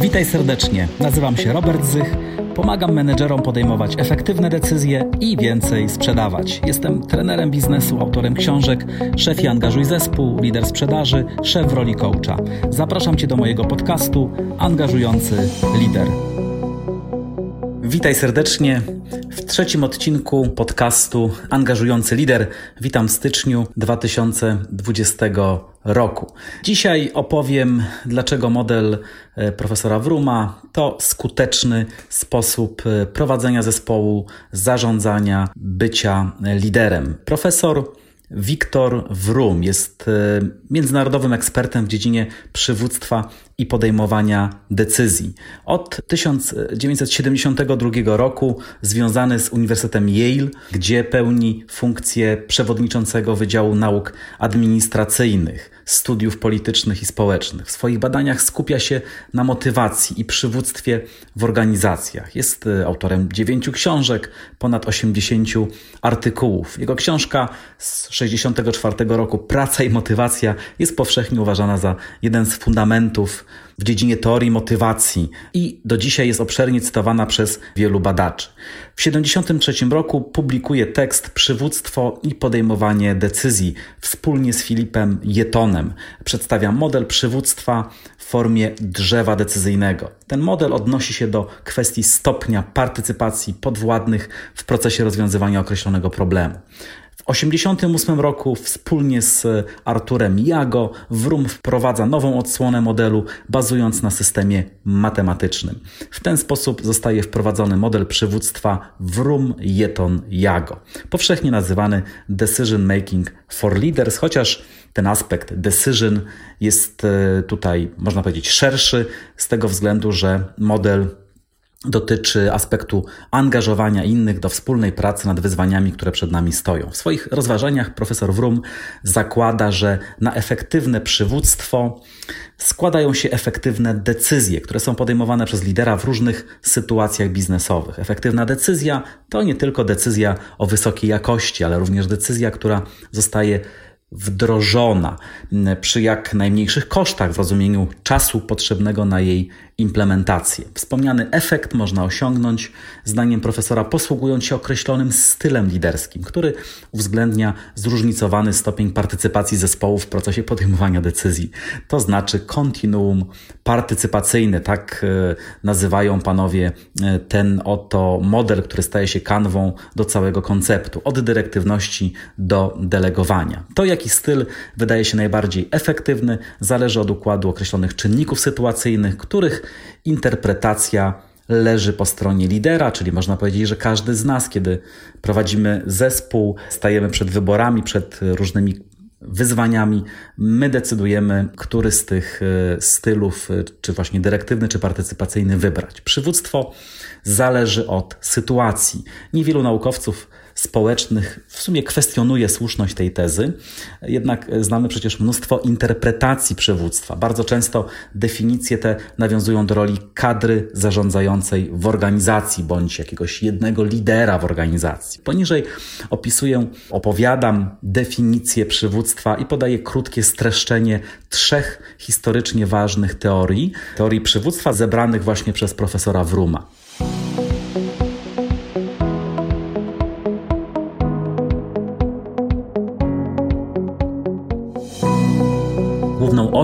Witaj serdecznie. Nazywam się Robert Zych. Pomagam menedżerom podejmować efektywne decyzje i więcej sprzedawać. Jestem trenerem biznesu, autorem książek Szef i angażuj zespół, lider sprzedaży, szef w roli coacha. Zapraszam Cię do mojego podcastu Angażujący Lider. Witaj serdecznie trzecim odcinku podcastu Angażujący Lider. Witam w styczniu 2020 roku. Dzisiaj opowiem, dlaczego model e, profesora Wruma to skuteczny sposób e, prowadzenia zespołu, zarządzania, bycia liderem. Profesor Wiktor Wrum jest e, międzynarodowym ekspertem w dziedzinie przywództwa i podejmowania decyzji. Od 1972 roku związany z Uniwersytetem Yale, gdzie pełni funkcję przewodniczącego Wydziału Nauk Administracyjnych, Studiów Politycznych i Społecznych. W swoich badaniach skupia się na motywacji i przywództwie w organizacjach. Jest e, autorem dziewięciu książek, ponad 80 artykułów. Jego książka z 1964 roku Praca i motywacja jest powszechnie uważana za jeden z fundamentów w dziedzinie teorii motywacji i do dzisiaj jest obszernie cytowana przez wielu badaczy. W 1973 roku publikuje tekst Przywództwo i podejmowanie decyzji wspólnie z Filipem Jetonem. Przedstawia model przywództwa w formie drzewa decyzyjnego. Ten model odnosi się do kwestii stopnia partycypacji podwładnych w procesie rozwiązywania określonego problemu. W 1988 roku wspólnie z Arturem Jago Wrum wprowadza nową odsłonę modelu bazując na systemie matematycznym. W ten sposób zostaje wprowadzony model przywództwa Wrum-Jeton-Jago, powszechnie nazywany Decision Making for Leaders, chociaż ten aspekt decision jest e, tutaj, można powiedzieć, szerszy z tego względu, że model dotyczy aspektu angażowania innych do wspólnej pracy nad wyzwaniami, które przed nami stoją. W swoich rozważaniach profesor Wrum zakłada, że na efektywne przywództwo składają się efektywne decyzje, które są podejmowane przez lidera w różnych sytuacjach biznesowych. Efektywna decyzja to nie tylko decyzja o wysokiej jakości, ale również decyzja, która zostaje wdrożona przy jak najmniejszych kosztach w rozumieniu czasu potrzebnego na jej implementację. Wspomniany efekt można osiągnąć, zdaniem profesora, posługując się określonym stylem liderskim, który uwzględnia zróżnicowany stopień partycypacji zespołu w procesie podejmowania decyzji. To znaczy kontinuum partycypacyjne, tak e, nazywają panowie e, ten oto model, który staje się kanwą do całego konceptu, od dyrektywności do delegowania. To, jaki styl wydaje się najbardziej efektywny, zależy od układu określonych czynników sytuacyjnych, których interpretacja leży po stronie lidera, czyli można powiedzieć, że każdy z nas, kiedy prowadzimy zespół, stajemy przed wyborami, przed różnymi wyzwaniami, my decydujemy, który z tych e, stylów, e, czy właśnie dyrektywny, czy partycypacyjny wybrać. Przywództwo zależy od sytuacji. Niewielu naukowców społecznych w sumie kwestionuje słuszność tej tezy, jednak znamy przecież mnóstwo interpretacji przywództwa. Bardzo często definicje te nawiązują do roli kadry zarządzającej w organizacji bądź jakiegoś jednego lidera w organizacji. Poniżej opisuję, opowiadam definicję przywództwa i podaję krótkie streszczenie trzech historycznie ważnych teorii, teorii przywództwa zebranych właśnie przez profesora Wruma.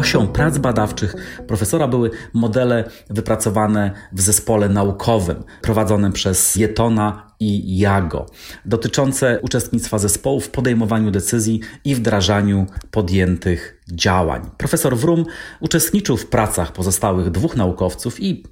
Osią prac badawczych profesora były modele wypracowane w zespole naukowym prowadzonym przez Jetona i Jago, dotyczące uczestnictwa zespołu w podejmowaniu decyzji i wdrażaniu podjętych działań. Profesor Wrum uczestniczył w pracach pozostałych dwóch naukowców i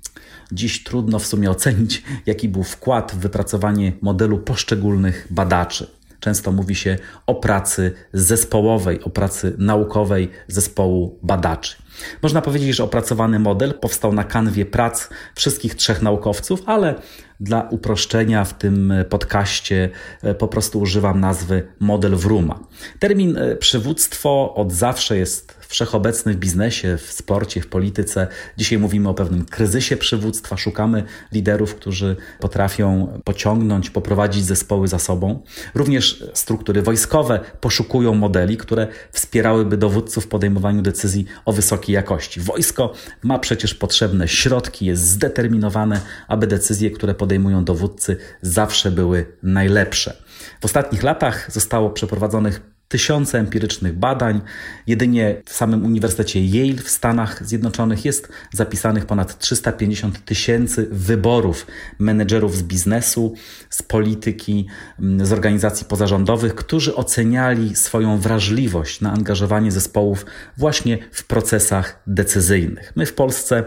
Dziś trudno w sumie ocenić, jaki był wkład w wypracowanie modelu poszczególnych badaczy. Często mówi się o pracy zespołowej, o pracy naukowej zespołu badaczy. Można powiedzieć, że opracowany model powstał na kanwie prac wszystkich trzech naukowców, ale Dla uproszczenia w tym podcaście e, po prostu używam nazwy model Wruma. Termin e, przywództwo od zawsze jest wszechobecny w biznesie, w sporcie, w polityce. Dzisiaj mówimy o pewnym kryzysie przywództwa, szukamy liderów, którzy potrafią pociągnąć, poprowadzić zespoły za sobą. Również struktury wojskowe poszukują modeli, które wspierałyby dowódców w podejmowaniu decyzji o wysokiej jakości. Wojsko ma przecież potrzebne środki, jest zdeterminowane, aby decyzje, które podejmują dowódcy, zawsze były najlepsze. W ostatnich latach zostało przeprowadzonych tysiące empirycznych badań. Jedynie w samym Uniwersytecie Yale w Stanach Zjednoczonych jest zapisanych ponad 350 tysięcy wyborów menedżerów z biznesu, z polityki, mm, z organizacji pozarządowych, którzy oceniali swoją wrażliwość na angażowanie zespołów właśnie w procesach decyzyjnych. My w Polsce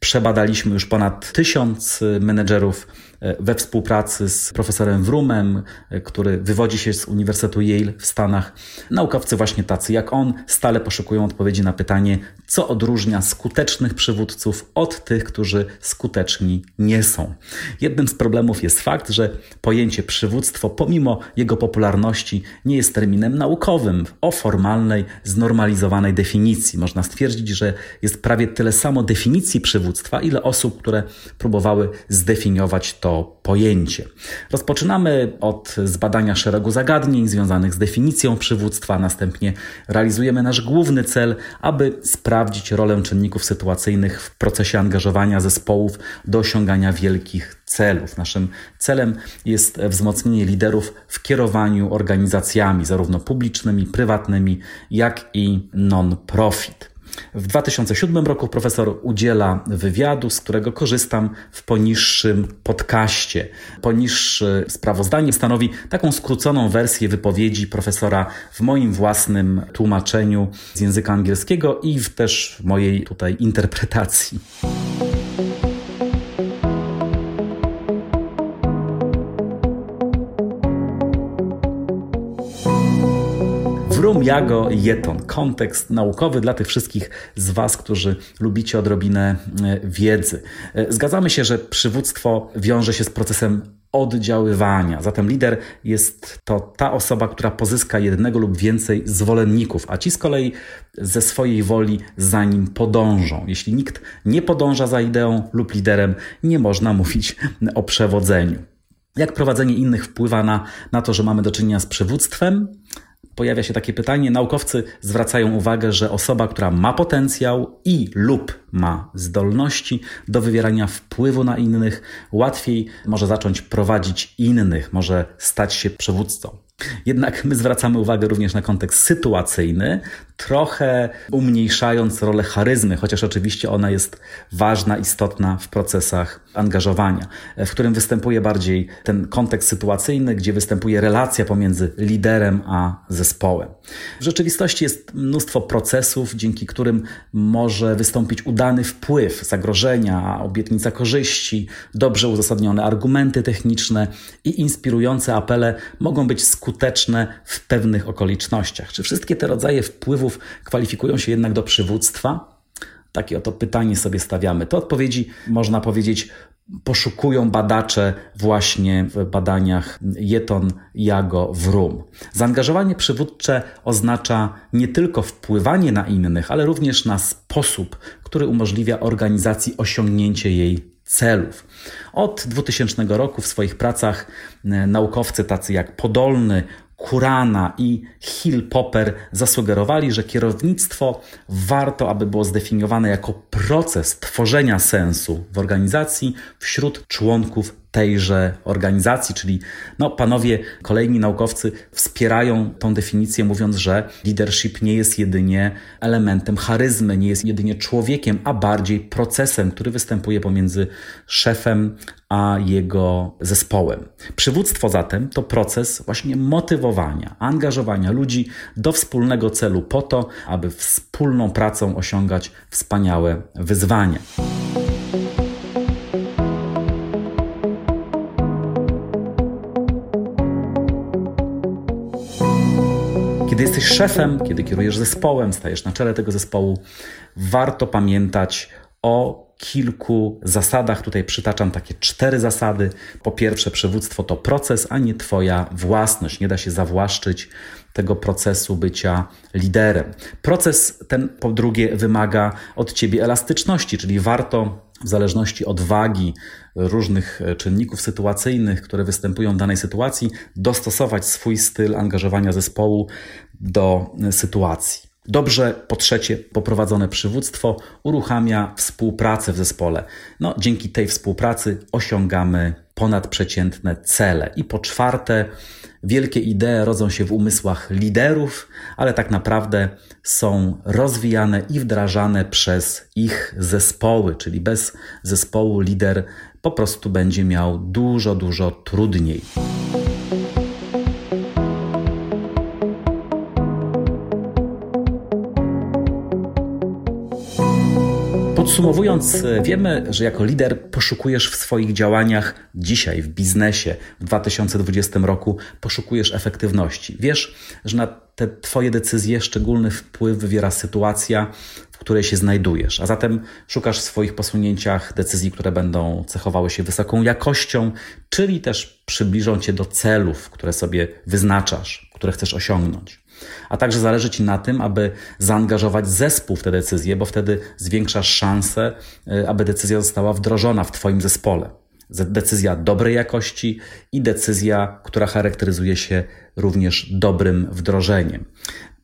przebadaliśmy już ponad tysiąc menedżerów we współpracy z profesorem Wrumem, e, który wywodzi się z Uniwersytetu Yale w Stanach. Naukowcy właśnie tacy jak on stale poszukują odpowiedzi na pytanie, co odróżnia skutecznych przywódców od tych, którzy skuteczni nie są. Jednym z problemów jest fakt, że pojęcie przywództwo, pomimo jego popularności, nie jest terminem naukowym o formalnej, znormalizowanej definicji. Można stwierdzić, że jest prawie tyle samo definicji przywództwa, ile osób, które próbowały zdefiniować to to pojęcie. Rozpoczynamy od zbadania szeregu zagadnień związanych z definicją przywództwa, następnie realizujemy nasz główny cel, aby sprawdzić rolę czynników sytuacyjnych w procesie angażowania zespołów do osiągania wielkich celów. Naszym celem jest wzmocnienie liderów w kierowaniu organizacjami, zarówno publicznymi, prywatnymi, jak i non-profit. W 2007 roku profesor udziela wywiadu, z którego korzystam w poniższym podcaście. Poniższe sprawozdanie stanowi taką skróconą wersję wypowiedzi profesora w moim własnym tłumaczeniu z języka angielskiego i w też mojej tutaj interpretacji. Wrum Jago Jeton. Kontekst naukowy dla tych wszystkich z Was, którzy lubicie odrobinę e, wiedzy. E, zgadzamy się, że przywództwo wiąże się z procesem oddziaływania. Zatem lider jest to ta osoba, która pozyska jednego lub więcej zwolenników, a ci z kolei ze swojej woli za nim podążą. Jeśli nikt nie podąża za ideą lub liderem, nie można mówić o przewodzeniu. Jak prowadzenie innych wpływa na, na to, że mamy do czynienia z przywództwem? Pojawia się takie pytanie. Naukowcy zwracają uwagę, że osoba, która ma potencjał i lub ma zdolności do wywierania wpływu na innych, łatwiej może zacząć prowadzić innych, może stać się przywódcą. Jednak my zwracamy uwagę również na kontekst sytuacyjny, trochę umniejszając rolę charyzmy, chociaż oczywiście ona jest ważna, istotna w procesach angażowania, w którym występuje bardziej ten kontekst sytuacyjny, gdzie występuje relacja pomiędzy liderem a zespołem. W rzeczywistości jest mnóstwo procesów, dzięki którym może wystąpić udany wpływ, zagrożenia, obietnica korzyści, dobrze uzasadnione argumenty techniczne i inspirujące apele mogą być skuteczne w pewnych okolicznościach. Czy wszystkie te rodzaje wpływów kwalifikują się jednak do przywództwa? Takie oto pytanie sobie stawiamy. To odpowiedzi, można powiedzieć, poszukują badacze właśnie w badaniach Jeton, Jago, Wrum. Zaangażowanie przywódcze oznacza nie tylko wpływanie na innych, ale również na sposób, który umożliwia organizacji osiągnięcie jej celów. Od 2000 roku w swoich pracach e, naukowcy tacy jak Podolny, Kurana i Hill Popper zasugerowali, że kierownictwo warto, aby było zdefiniowane jako proces tworzenia sensu w organizacji wśród członków tejże organizacji, czyli no, panowie, kolejni naukowcy wspierają tą definicję, mówiąc, że leadership nie jest jedynie elementem charyzmy, nie jest jedynie człowiekiem, a bardziej procesem, który występuje pomiędzy szefem a jego zespołem. Przywództwo zatem to proces właśnie motywowania, angażowania ludzi do wspólnego celu po to, aby wspólną pracą osiągać wspaniałe wyzwania. Kiedy jesteś szefem, kiedy kierujesz zespołem, stajesz na czele tego zespołu, warto pamiętać o kilku zasadach. Tutaj przytaczam takie cztery zasady. Po pierwsze, przywództwo to proces, a nie Twoja własność. Nie da się zawłaszczyć tego procesu bycia liderem. Proces ten, po drugie, wymaga od Ciebie elastyczności, czyli warto w zależności od wagi różnych czynników sytuacyjnych, które występują w danej sytuacji, dostosować swój styl angażowania zespołu do sytuacji. Dobrze, po trzecie, poprowadzone przywództwo uruchamia współpracę w zespole. No, dzięki tej współpracy osiągamy ponadprzeciętne cele. I po czwarte, wielkie idee rodzą się w umysłach liderów, ale tak naprawdę są rozwijane i wdrażane przez ich zespoły, czyli bez zespołu lider po prostu będzie miał dużo, dużo trudniej. Podsumowując, wiemy, że jako lider poszukujesz w swoich działaniach dzisiaj, w biznesie, w 2020 roku, poszukujesz efektywności. Wiesz, że na te Twoje decyzje szczególny wpływ wywiera sytuacja, w której się znajdujesz, a zatem szukasz w swoich posunięciach decyzji, które będą cechowały się wysoką jakością, czyli też przybliżą Cię do celów, które sobie wyznaczasz, które chcesz osiągnąć. A także zależy Ci na tym, aby zaangażować zespół w te decyzje, bo wtedy zwiększasz szansę, y, aby decyzja została wdrożona w Twoim zespole. Decyzja dobrej jakości i decyzja, która charakteryzuje się również dobrym wdrożeniem.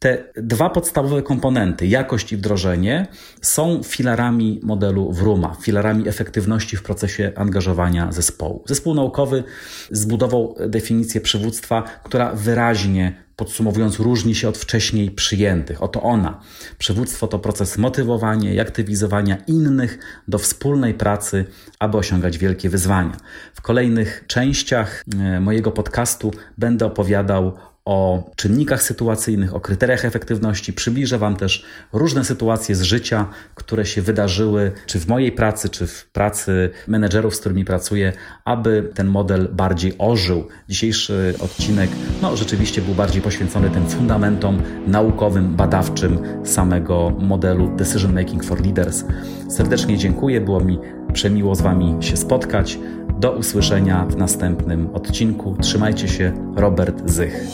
Te dwa podstawowe komponenty, jakość i wdrożenie, są filarami modelu Wruma, filarami efektywności w procesie angażowania zespołu. Zespół naukowy zbudował definicję przywództwa, która wyraźnie podsumowując, różni się od wcześniej przyjętych. Oto ona. Przywództwo to proces motywowania i aktywizowania innych do wspólnej pracy, aby osiągać wielkie wyzwania. W kolejnych częściach e, mojego podcastu będę opowiadał o czynnikach sytuacyjnych, o kryteriach efektywności. Przybliżę Wam też różne sytuacje z życia, które się wydarzyły, czy w mojej pracy, czy w pracy menedżerów, z którymi pracuję, aby ten model bardziej ożył. Dzisiejszy odcinek, no rzeczywiście był bardziej poświęcony tym fundamentom naukowym, badawczym samego modelu Decision Making for Leaders. Serdecznie dziękuję, było mi przemiło z Wami się spotkać. Do usłyszenia w następnym odcinku. Trzymajcie się, Robert Zych.